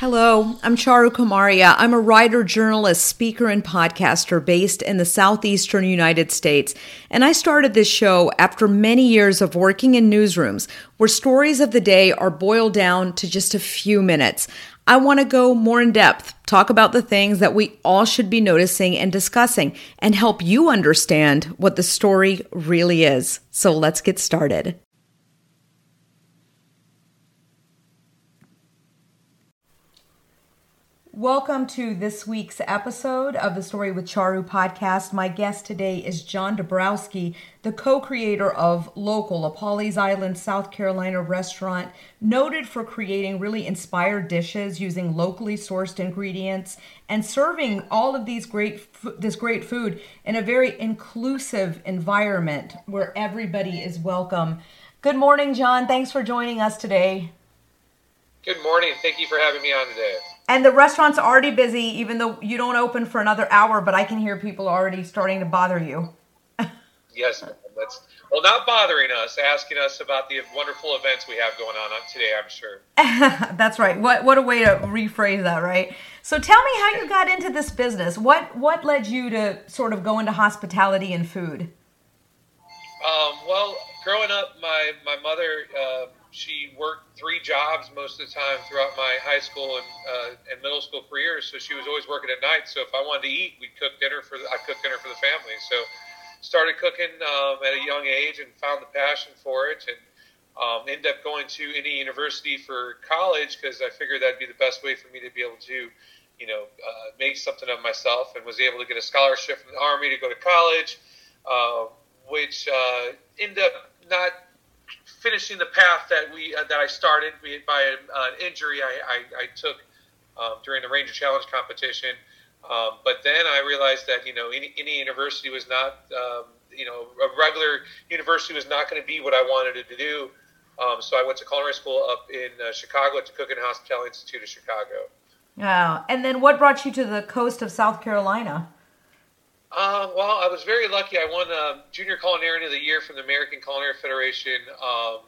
Hello, I'm Charu Kumarhia. I'm a writer, journalist, speaker, and podcaster based in the southeastern United States. And I started this show after many years of working in newsrooms where stories of the day are boiled down to just a few minutes. I want to go more in depth, talk about the things that we all should be noticing and discussing, and help you understand what the story really is. So let's get started. Welcome to this week's episode of the Story with Charu podcast. My guest today is John Dabrowski, the co creator of Local, a Pawleys Island, South Carolina restaurant noted for creating really inspired dishes using locally sourced ingredients and serving all of these great this great food in a very inclusive environment where everybody is welcome. Good morning, John. Thanks for joining us today. Good morning. Thank you for having me on today. And the restaurant's already busy, even though you don't open for another hour, but I can hear people already starting to bother you. yes, that's well, not bothering us, asking us about the wonderful events we have going on today, I'm sure. that's right. What what a way to rephrase that, right? So tell me how you got into this business. What what led you to sort of go into hospitality and food? Um, well, growing up, my my mother uh, she worked three jobs most of the time throughout my high school and, uh, and middle school careers. So she was always working at night. So if I wanted to eat, we'd cook dinner for I cook dinner for the family. So started cooking um, at a young age and found the passion for it and um, ended up going to any University for college because I figured that'd be the best way for me to be able to, you know, uh, make something of myself and was able to get a scholarship from the Army to go to college, uh, which uh, ended up not finishing the path that we uh, that I started by an injury I, I, I took um, during the Ranger Challenge competition. Um, but then I realized that you know any, any university was not um, you know a regular university was not going to be what I wanted it to do. Um, so I went to culinary school up in uh, Chicago at the Cooking and Hospitality Institute of Chicago. Wow! And then what brought you to the coast of South Carolina? Uh, well, I was very lucky. I won a Junior Culinarian of the Year from the American Culinary Federation um,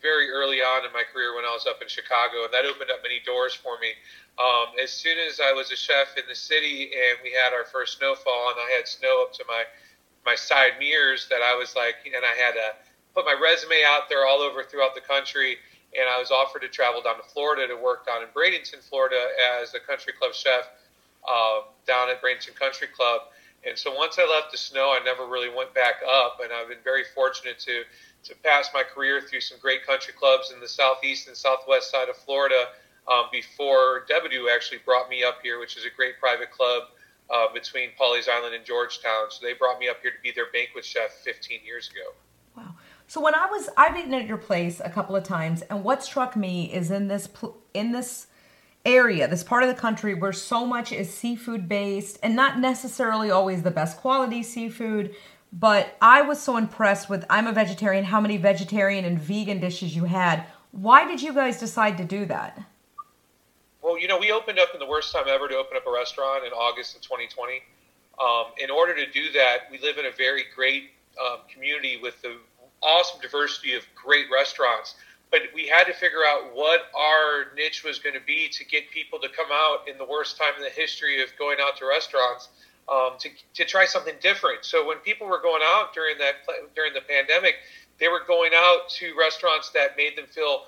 very early on in my career when I was up in Chicago, and that opened up many doors for me. Um, as soon as I was a chef in the city and we had our first snowfall, and I had snow up to my my side mirrors, that I was like, and I had to put my resume out there all over throughout the country. And I was offered to travel down to Florida to work down in Bradenton, Florida, as a country club chef um, down at Bradenton Country Club and so once I left the snow, I never really went back up. And I've been very fortunate to to pass my career through some great country clubs in the southeast and southwest side of Florida. Um, before DeBordieu actually brought me up here, which is a great private club uh, between Pawleys Island and Georgetown. So they brought me up here to be their banquet chef 15 years ago. Wow. So when I was, I've eaten at your place a couple of times, and what struck me is in this in this area, this part of the country where so much is seafood based and not necessarily always the best quality seafood. But I was so impressed with, I'm a vegetarian, how many vegetarian and vegan dishes you had. Why did you guys decide to do that? Well, you know, we opened up in the worst time ever to open up a restaurant in August of 2020. Um, in order to do that, we live in a very great um, community with the awesome diversity of great restaurants but we had to figure out what our niche was going to be to get people to come out in the worst time in the history of going out to restaurants um, to, to try something different. So when people were going out during that during the pandemic, they were going out to restaurants that made them feel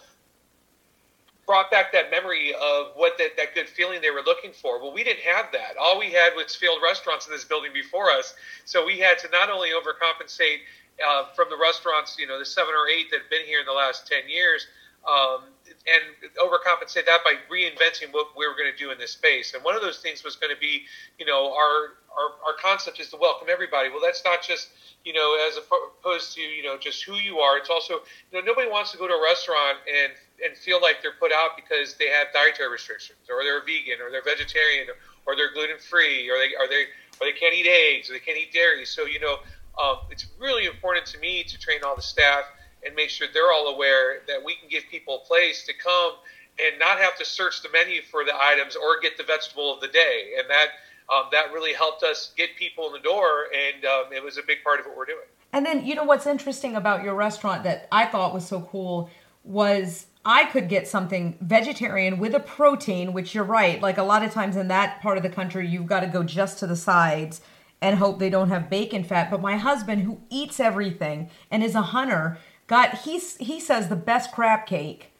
brought back that memory of what that, that good feeling they were looking for. Well, we didn't have that. All we had was failed restaurants in this building before us. So we had to not only overcompensate uh, from the restaurants, you know, the seven or eight that have been here in the last 10 years, um, and overcompensate that by reinventing what we were going to do in this space. And one of those things was going to be, you know, our, our, our concept is to welcome everybody. Well, that's not just, you know, as opposed to, you know, just who you are. It's also, you know, nobody wants to go to a restaurant and, and feel like they're put out because they have dietary restrictions or they're vegan or they're vegetarian or they're gluten free or they, are they, or they can't eat eggs or they can't eat dairy. So, you know, um, it's really important to me to train all the staff and make sure they're all aware that we can give people a place to come and not have to search the menu for the items or get the vegetable of the day. And that um, that really helped us get people in the door, and um, it was a big part of what we're doing. And then, you know, what's interesting about your restaurant that I thought was so cool was I could get something vegetarian with a protein, which you're right. Like a lot of times in that part of the country, you've got to go just to the sides and hope they don't have bacon fat. But my husband, who eats everything and is a hunter, got he he says the best crab cake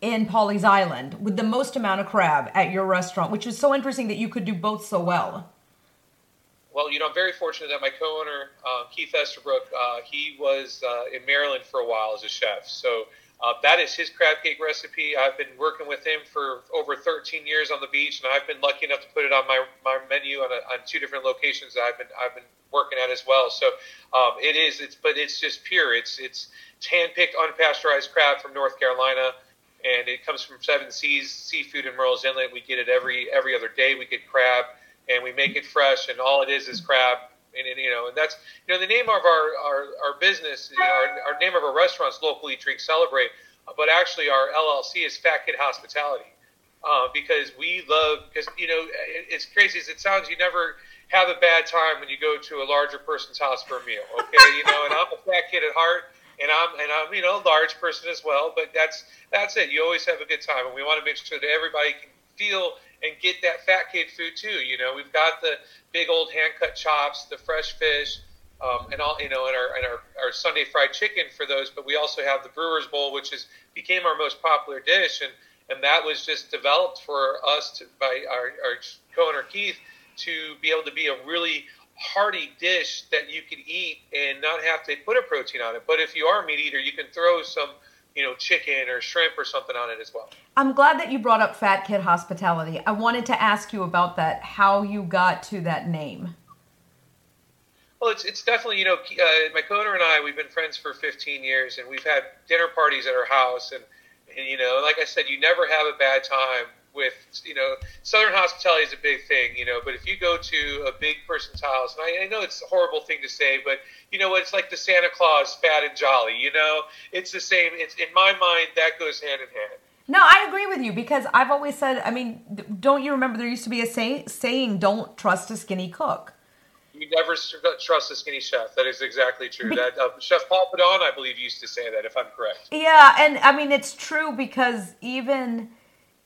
in Pawleys Island with the most amount of crab at your restaurant, which is so interesting that you could do both so well. Well, you know, I'm very fortunate that my co-owner uh, Keith Esterbrook, uh, he was uh, in Maryland for a while as a chef, so uh, that is his crab cake recipe. I've been working with him for over 13 years on the beach, and I've been lucky enough to put it on my, my menu on, a, on two different locations I've been I've been working at as well. So um, it is, it's but it's just pure. It's it's hand-picked, unpasteurized crab from North Carolina, and it comes from Seven Seas Seafood in Murrells Inlet. We get it every every other day. We get crab, and we make it fresh, and all it is is crab and, and, you know, and that's you know the name of our our, our business, you know, our, our name of our restaurants, Local Eat Drink Celebrate, but actually our LLC is Fat Kid Hospitality, uh, because we love because you know it's crazy as it sounds, you never have a bad time when you go to a larger person's house for a meal. Okay, you know, and I'm a fat kid at heart, and I'm and I'm you know a large person as well, but that's that's it. You always have a good time, and we want to make sure that everybody can feel and get that fat kid food too. You know, we've got the big old hand cut chops, the fresh fish, um, and all you know, and our and our, our Sunday fried chicken for those. But we also have the Brewers Bowl, which is became our most popular dish, and and that was just developed for us to, by our, our co-owner Keith to be able to be a really hearty dish that you can eat and not have to put a protein on it. But if you are a meat eater, you can throw some you know, chicken or shrimp or something on it as well. I'm glad that you brought up Fat Kid Hospitality. I wanted to ask you about that, how you got to that name. Well, it's, it's definitely, you know, uh, my co-owner and I, we've been friends for 15 years and we've had dinner parties at our house. And, and, you know, like I said, you never have a bad time with you know southern hospitality is a big thing you know but if you go to a big person's house and I, I, know it's a horrible thing to say but you know what it's like the santa claus fat and jolly you know it's the same it's in my mind that goes hand in hand no i agree with you because i've always said i mean don't you remember there used to be a say, saying don't trust a skinny cook you never trust a skinny chef. That is exactly true. That uh, Chef Paul Prudhomme, I believe, used to say that. If I'm correct. Yeah, and I mean it's true because even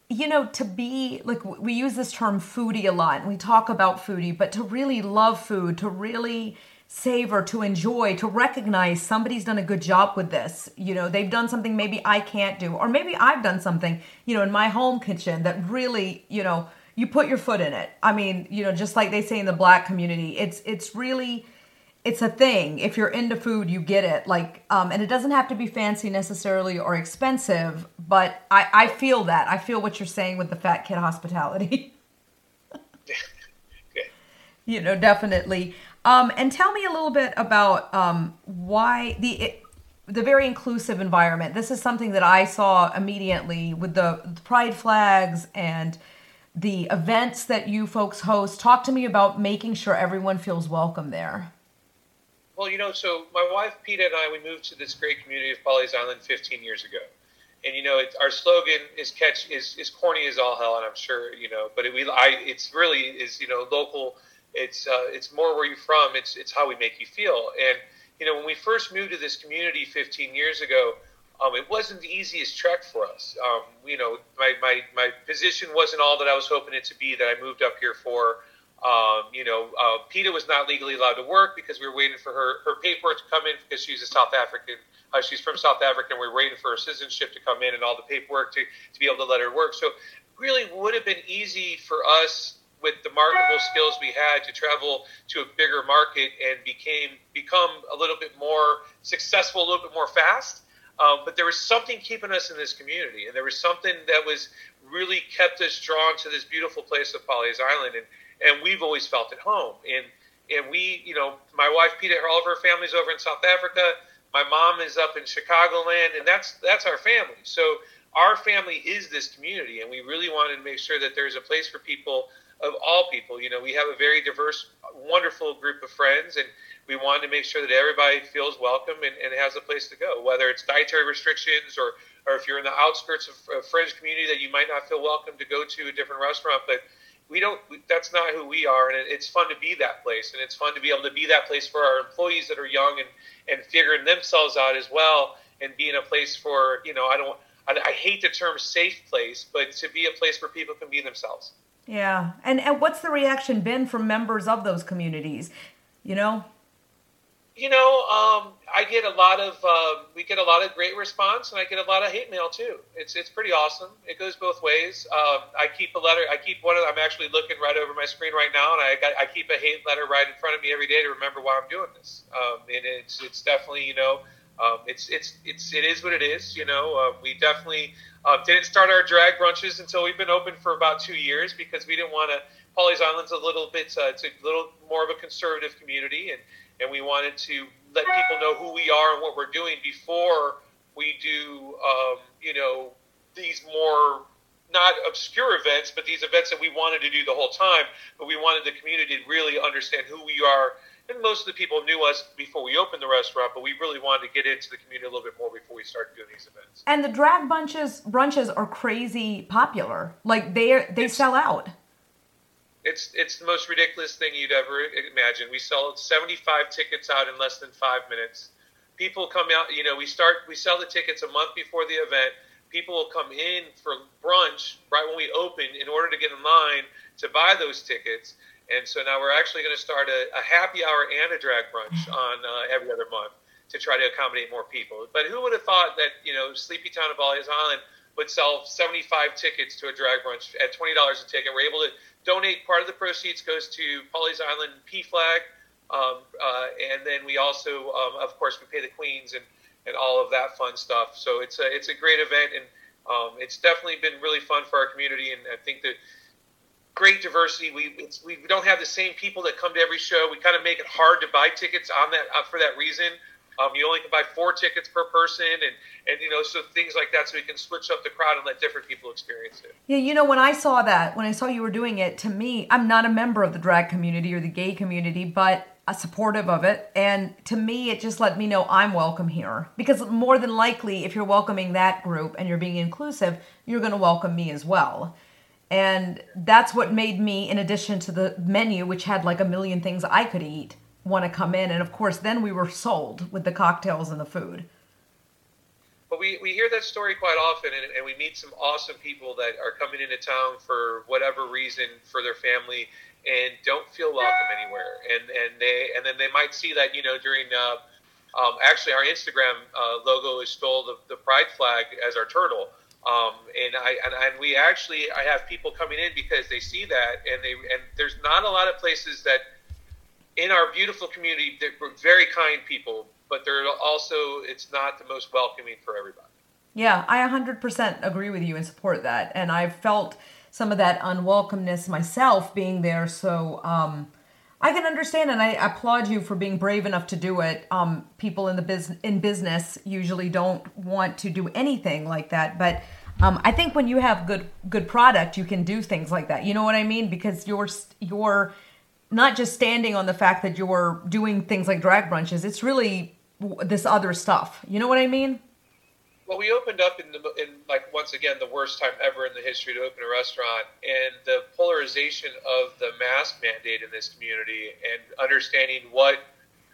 you know, to be like we use this term foodie a lot, and we talk about foodie, but to really love food, to really savor, to enjoy, to recognize somebody's done a good job with this. You know, they've done something maybe I can't do, or maybe I've done something, you know, in my home kitchen that really, you know, you put your foot in it. I mean, you know, just like they say in the black community, it's it's really it's a thing. If you're into food, you get it. Like, um, and it doesn't have to be fancy necessarily or expensive, but I, I feel that. I feel what you're saying with the fat kid hospitality. you know, definitely. Um, and tell me a little bit about um, why the it, the very inclusive environment. This is something that I saw immediately with the, the pride flags and the events that you folks host. Talk to me about making sure everyone feels welcome there. Well, you know, so my wife Peta and I, we moved to this great community of Pawleys Island 15 years ago, and you know, it, our slogan is catch is, is corny as all hell, and I'm sure you know, but it, we I it's really is you know local. It's uh, it's more where you're from. It's it's how we make you feel, and you know, when we first moved to this community 15 years ago. Um, it wasn't the easiest trek for us. Um, you know, my, my, my position wasn't all that I was hoping it to be that I moved up here for. Um, you know, uh, Peta was not legally allowed to work because we were waiting for her, her paperwork to come in because she's a South African. Uh, she's from South Africa, and we were waiting for her citizenship to come in and all the paperwork to, to be able to let her work. So, really, would have been easy for us with the marketable skills we had to travel to a bigger market and became become a little bit more successful, a little bit more fast. Um, but there was something keeping us in this community, and there was something that was really kept us drawn to this beautiful place of Pawleys Island. And and we've always felt at home. And and we, you know, my wife Peta, all of her family's over in South Africa. My mom is up in Chicagoland, and that's that's our family. So our family is this community, and we really wanted to make sure that there's a place for people of all people. You know, we have a very diverse, wonderful group of friends, and we wanted to make sure that everybody feels welcome and, and has a place to go, whether it's dietary restrictions or, or if you're in the outskirts of a French community that you might not feel welcome to go to a different restaurant, but we don't that's not who we are and it's fun to be that place and it's fun to be able to be that place for our employees that are young and and figuring themselves out as well and being a place for you know i don't I, I hate the term safe place, but to be a place where people can be themselves. Yeah, and and what's the reaction been from members of those communities? You know. You know, um, I get a lot of uh, we get a lot of great response, and I get a lot of hate mail too. It's it's pretty awesome. It goes both ways. Um, I keep a letter. I keep one of. I'm actually looking right over my screen right now, and I got I keep a hate letter right in front of me every day to remember why I'm doing this. Um, and it's it's definitely you know um, it's it's it's it is what it is. You know, uh, we definitely uh, didn't start our drag brunches until we've been open for about two years because we didn't want to. Pawleys Island's a little bit. Uh, it's a little more of a conservative community, and and we wanted to let people know who we are and what we're doing before we do, um, you know, these more not obscure events, but these events that we wanted to do the whole time. But we wanted the community to really understand who we are. And most of the people knew us before we opened the restaurant, but we really wanted to get into the community a little bit more before we started doing these events. And the drag bunches brunches are crazy popular. Like they they it's, sell out. It's it's the most ridiculous thing you'd ever imagine. We sold 75 tickets out in less than five minutes. People come out. You know, we start we sell the tickets a month before the event. People will come in for brunch right when we open in order to get in line to buy those tickets. And so now we're actually going to start a, a happy hour and a drag brunch on uh, every other month to try to accommodate more people. But who would have thought that you know Sleepy Town of Pawleys Island would sell 75 tickets to a drag brunch at $20 a ticket. We're able to donate part of the proceeds goes to Pawleys Island PFLAG, um, uh, and then we also, um, of course, we pay the queens and, and all of that fun stuff. So it's a it's a great event, and um, it's definitely been really fun for our community. And I think that great diversity. We we don't have the same people that come to every show. We kind of make it hard to buy tickets on that uh, for that reason. Um, you only can buy four tickets per person, and and you know so things like that, so we can switch up the crowd and let different people experience it. Yeah, you know when I saw that, when I saw you were doing it, to me, I'm not a member of the drag community or the gay community, but supportive of it, and to me, it just let me know I'm welcome here because more than likely, if you're welcoming that group and you're being inclusive, you're going to welcome me as well. And that's what made me, in addition to the menu, which had like a million things I could eat, want to come in. And of course, then we were sold with the cocktails and the food. But we, we hear that story quite often, and, and we meet some awesome people that are coming into town for whatever reason for their family and don't feel welcome anywhere. And and they and then they might see that you know during uh, um, actually our Instagram uh, logo is stole the, the pride flag as our turtle. Um, and I and, and we actually I have people coming in because they see that and they and there's not a lot of places that in our beautiful community, they're very kind people, but they're also it's not the most welcoming for everybody. Yeah, I 100% agree with you and support that. And I've felt some of that unwelcomeness myself being there. So um, I can understand, and I applaud you for being brave enough to do it. Um, people in the business in business usually don't want to do anything like that, but um, I think when you have good good product, you can do things like that. You know what I mean? Because you're you're not just standing on the fact that you're doing things like drag brunches. It's really this other stuff. You know what I mean? Well, we opened up in, the, in like once again the worst time ever in the history to open a restaurant, and the polarization of the mask mandate in this community, and understanding what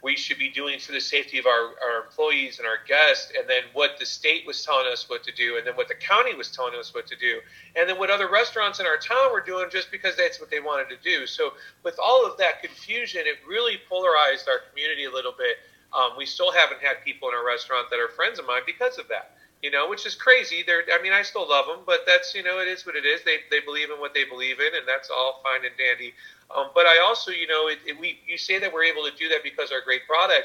we should be doing for the safety of our, our employees and our guests, and then what the state was telling us what to do, and then what the county was telling us what to do, and then what other restaurants in our town were doing just because that's what they wanted to do. So, with all of that confusion, it really polarized our community a little bit. Um, we still haven't had people in our restaurant that are friends of mine because of that you know, which is crazy. They're, I mean, I still love them, but that's, you know, it is what it is. They, they believe in what they believe in, and that's all fine and dandy. Um, but I also, you know, it, it, we, you say that we're able to do that because our great product.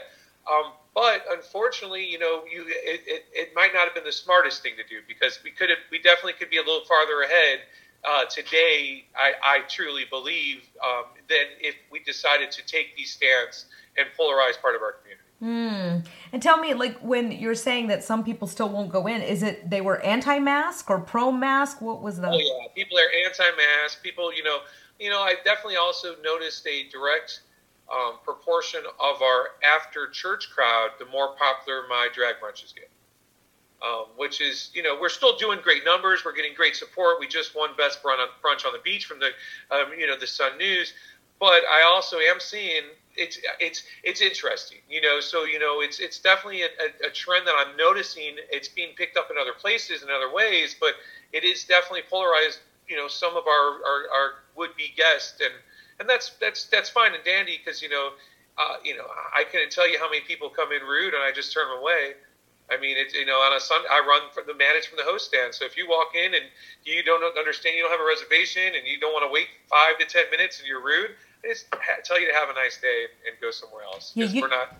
Um, but unfortunately, you know, you, it, it, it, might not have been the smartest thing to do because we could have, we definitely could be a little farther ahead uh, today. I, I truly believe um, than if we decided to take these stance and polarize part of our community. Mm. And tell me, like, when you're saying that some people still won't go in, is it they were anti-mask or pro-mask? What was the? Oh yeah, people are anti-mask. People, you know, you know, I definitely also noticed a direct um, proportion of our after-church crowd. The more popular my drag brunches get. Um, which is, you know, we're still doing great numbers. We're getting great support. We just won best brunch on the beach from the, um, you know, the Sun News. But I also am seeing it's it's it's interesting, you know. So you know, it's it's definitely a, a, trend that I'm noticing. It's being picked up in other places in other ways, but it is definitely polarized. You know, some of our our, our would be guests, and and that's that's that's fine and dandy because you know, uh, you know, I couldn't tell you how many people come in rude and I just turn them away. I mean, it's you know, on a Sunday, I run for the manage from the host stand. So if you walk in and you don't understand, you don't have a reservation, and you don't want to wait five to ten minutes, and you're rude, I just tell you to have a nice day and go somewhere else. Yeah, you, we're not.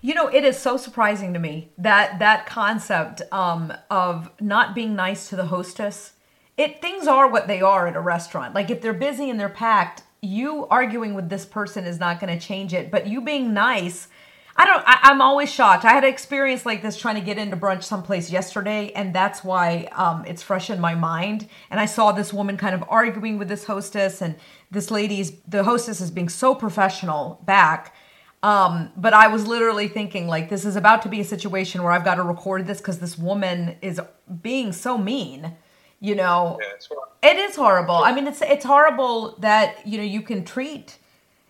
You know, it is so surprising to me that that concept um, of not being nice to the hostess. It things are what they are at a restaurant. Like if they're busy and they're packed, you arguing with this person is not going to change it. But you being nice I don't. I, am always shocked. I had an experience like this trying to get into brunch someplace yesterday, and that's why um, it's fresh in my mind. And I saw this woman kind of arguing with this hostess, and this lady's the hostess is being so professional back. Um, but I was literally thinking like this is about to be a situation where I've got to record this because this woman is being so mean. You know, yeah, it is horrible. I mean, it's it's horrible that you know you can treat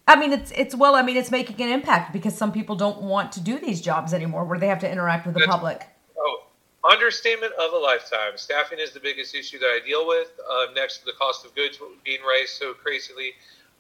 I mean, it's it's well, I mean, it's making an impact because some people don't want to do these jobs anymore, where they have to interact with the That's, public. Oh, understatement of a lifetime. Staffing is the biggest issue that I deal with. Uh, next to the cost of goods being raised so crazily,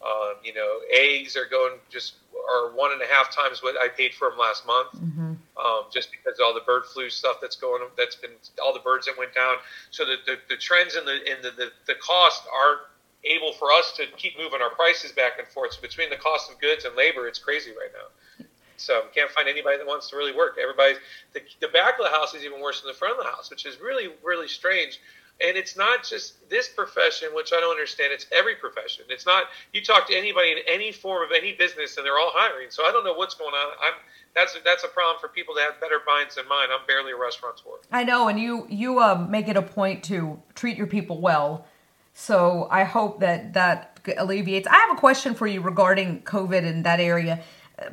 um, you know, eggs are going just are one and a half times what I paid for them last month. Mm-hmm. Um, just because all the bird flu stuff that's going, that's been all the birds that went down. So the, the, the trends in the in the, the, the cost aren't able for us to keep moving our prices back and forth. So between the cost of goods and labor, it's crazy right now. So can't find anybody that wants to really work. Everybody, the, the back of the house is even worse than the front of the house, which is really, really strange. And it's not just this profession, which I don't understand. It's every profession. It's not you talk to anybody in any form of any business, and they're all hiring. So I don't know what's going on. I'm that's that's a problem for people that have better minds than mine. I'm barely a restaurateur. I know, and you you uh, make it a point to treat your people well so I hope that that alleviates. I have a question for you regarding COVID in that area.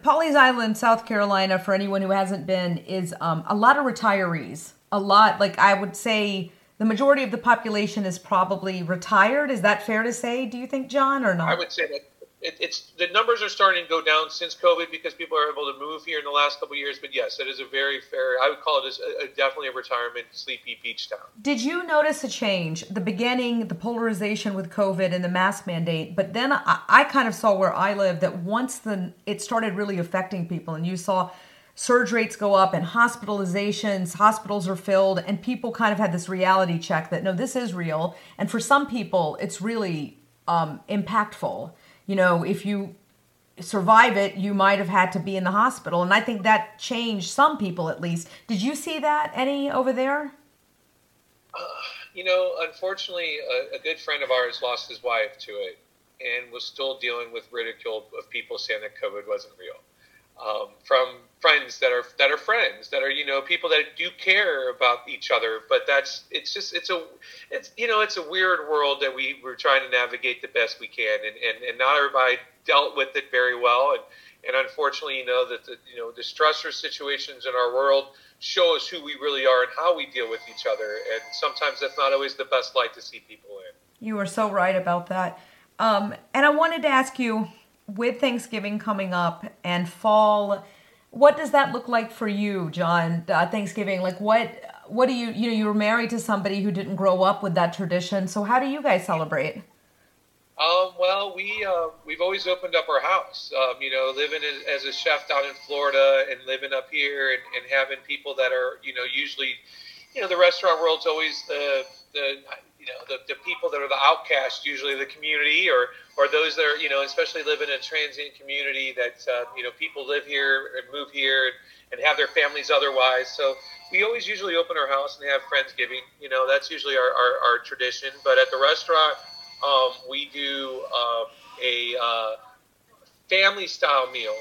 Pawleys Island, South Carolina, for anyone who hasn't been, is um, a lot of retirees. A lot, like I would say, the majority of the population is probably retired. Is that fair to say? Do you think, John, or not? I would say that it, it's the numbers are starting to go down since COVID because people are able to move here in the last couple years. But yes, it is a very fair. I would call it a, a, definitely a retirement sleepy beach town. Did you notice a change? The beginning, the polarization with COVID and the mask mandate, but then I, I kind of saw where I live that once the it started really affecting people, and you saw surge rates go up and hospitalizations, hospitals are filled, and people kind of had this reality check that no, this is real. And for some people, it's really um, impactful you know, if you survive it, you might have had to be in the hospital. And I think that changed some people at least. Did you see that any over there? Uh, you know, unfortunately, a, a, good friend of ours lost his wife to it and was still dealing with ridicule of people saying that COVID wasn't real. Um, from friends that are that are friends that are you know people that do care about each other. But that's it's just it's a it's you know it's a weird world that we we're trying to navigate the best we can. And and, and not everybody dealt with it very well. And and unfortunately you know that the you know the stressor situations in our world show us who we really are and how we deal with each other. And sometimes that's not always the best light to see people in. You are so right about that. Um, and i wanted to ask you with thanksgiving coming up and fall what does that look like for you, John? Uh, Thanksgiving, like what? What do you? You know, you were married to somebody who didn't grow up with that tradition. So how do you guys celebrate? Um, well, we uh, we've always opened up our house. Um, you know, living as, as, a chef down in Florida and living up here and, and having people that are you know usually, you know, the restaurant world's always the the you know the, the people that are the outcasts, usually the community or or those that are you know especially live in a transient community that uh, you know people live here and move here and, and have their families otherwise. So we always usually open our house and have friendsgiving. You know that's usually our, our, our tradition. But at the restaurant, um, we do um, a uh, family style meal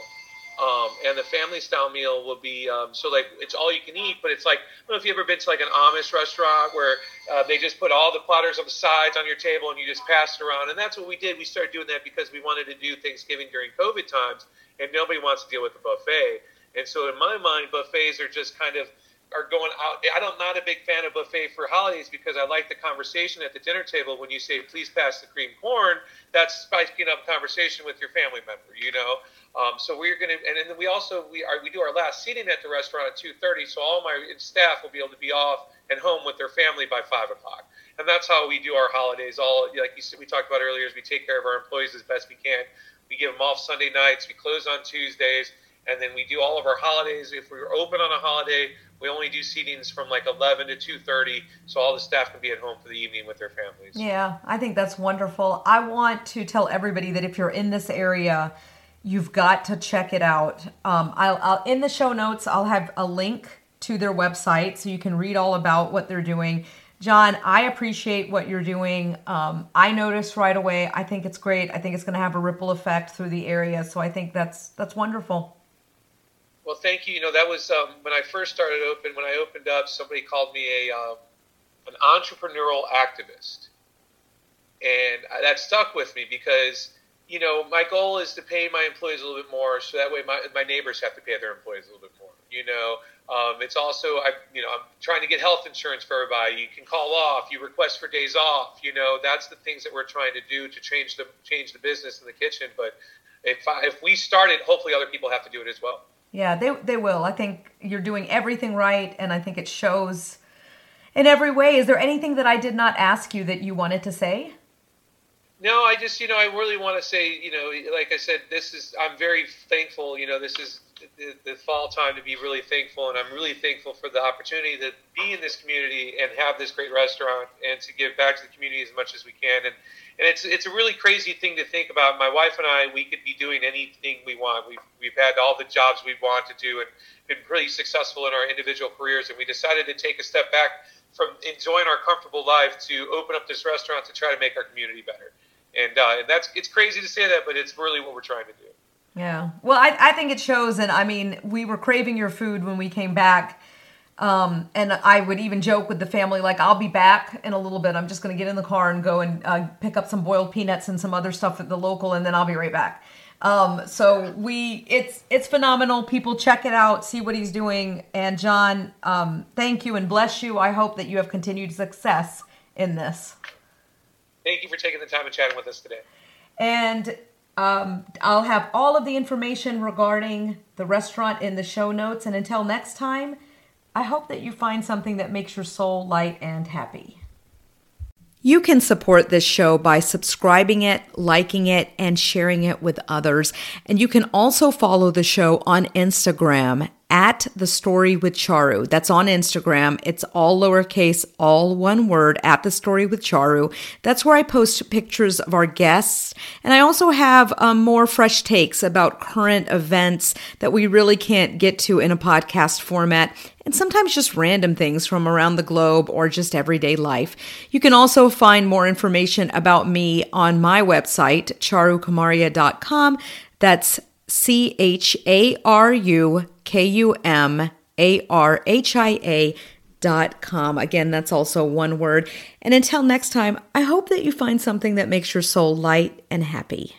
um, and the family style meal will be um, so like it's all you can eat, but it's like I don't know if you've ever been to like an Amish restaurant where uh, they just put all the platters of the sides on your table and you just pass it around. And that's what we did. We started doing that because we wanted to do Thanksgiving during COVID times, and nobody wants to deal with the buffet. And so in my mind, buffets are just kind of are going out. I'm not a big fan of buffet for holidays because I like the conversation at the dinner table when you say, please pass the cream corn. That's spiking up conversation with your family member, you know? Um, so we're going to, and then we also, we are, we do our last seating at the restaurant at 2.30. So all my staff will be able to be off and home with their family by five o'clock. And that's how we do our holidays. All, like you said, we talked about earlier, is we take care of our employees as best we can. We give them off Sunday nights. We close on Tuesdays and then we do all of our holidays. If we're open on a holiday, we only do seatings from like 11 to 2.30 so all the staff can be at home for the evening with their families. Yeah i think that's wonderful. I want to tell everybody that if you're in this area you've got to check it out. Um, I'll, I'll in the show notes i'll have a link to their website so you can read all about what they're doing. John i appreciate what you're doing. Um, i noticed right away. I think it's great. I think it's going to have a ripple effect through the area so i think that's that's wonderful well, thank you. You know, that was um, when I first started open. When I opened up, somebody called me a um, an entrepreneurial activist, and that stuck with me because you know my goal is to pay my employees a little bit more, so that way my my neighbors have to pay their employees a little bit more. You know, um, it's also I you know I'm trying to get health insurance for everybody. You can call off, you request for days off. You know, that's the things that we're trying to do to change the change the business in the kitchen. But if I, if we start it, hopefully other people have to do it as well. Yeah, they they will. I think you're doing everything right, and I think it shows in every way. Is there anything that I did not ask you that you wanted to say? No, I just you know I really want to say you know like I said this is I'm very thankful you know this is the, the, fall time to be really thankful and I'm really thankful for the opportunity to be in this community and have this great restaurant and to give back to the community as much as we can and and it's it's a really crazy thing to think about. My wife and I, we could be doing anything we want. We've we've had all the jobs we want to do and been pretty successful in our individual careers. And we decided to take a step back from enjoying our comfortable life to open up this restaurant to try to make our community better. And uh, and that's it's crazy to say that, but it's really what we're trying to do. Yeah. Well, I I think it shows, and I mean, we were craving your food when we came back um, and I would even joke with the family, like, I'll be back in a little bit. I'm just going to get in the car and go and uh, pick up some boiled peanuts and some other stuff at the local, and then I'll be right back. Um, so we, it's it's phenomenal. People check it out, see what he's doing. And John, um, thank you and bless you. I hope that you have continued success in this. Thank you for taking the time and chatting with us today. And um, I'll have all of the information regarding the restaurant in the show notes. And until next time. I hope that you find something that makes your soul light and happy. You can support this show by subscribing it, liking it, and sharing it with others. And you can also follow the show on Instagram at the story with Charu. That's on Instagram. It's all lowercase, all one word at the story with Charu. That's where I post pictures of our guests. And I also have um, more fresh takes about current events that we really can't get to in a podcast format and sometimes just random things from around the globe or just everyday life. You can also find more information about me on my website, charukumarhia.com. That's C H A R U K U M A R H I A dot com. Again, that's also one word. And until next time, I hope that you find something that makes your soul light and happy.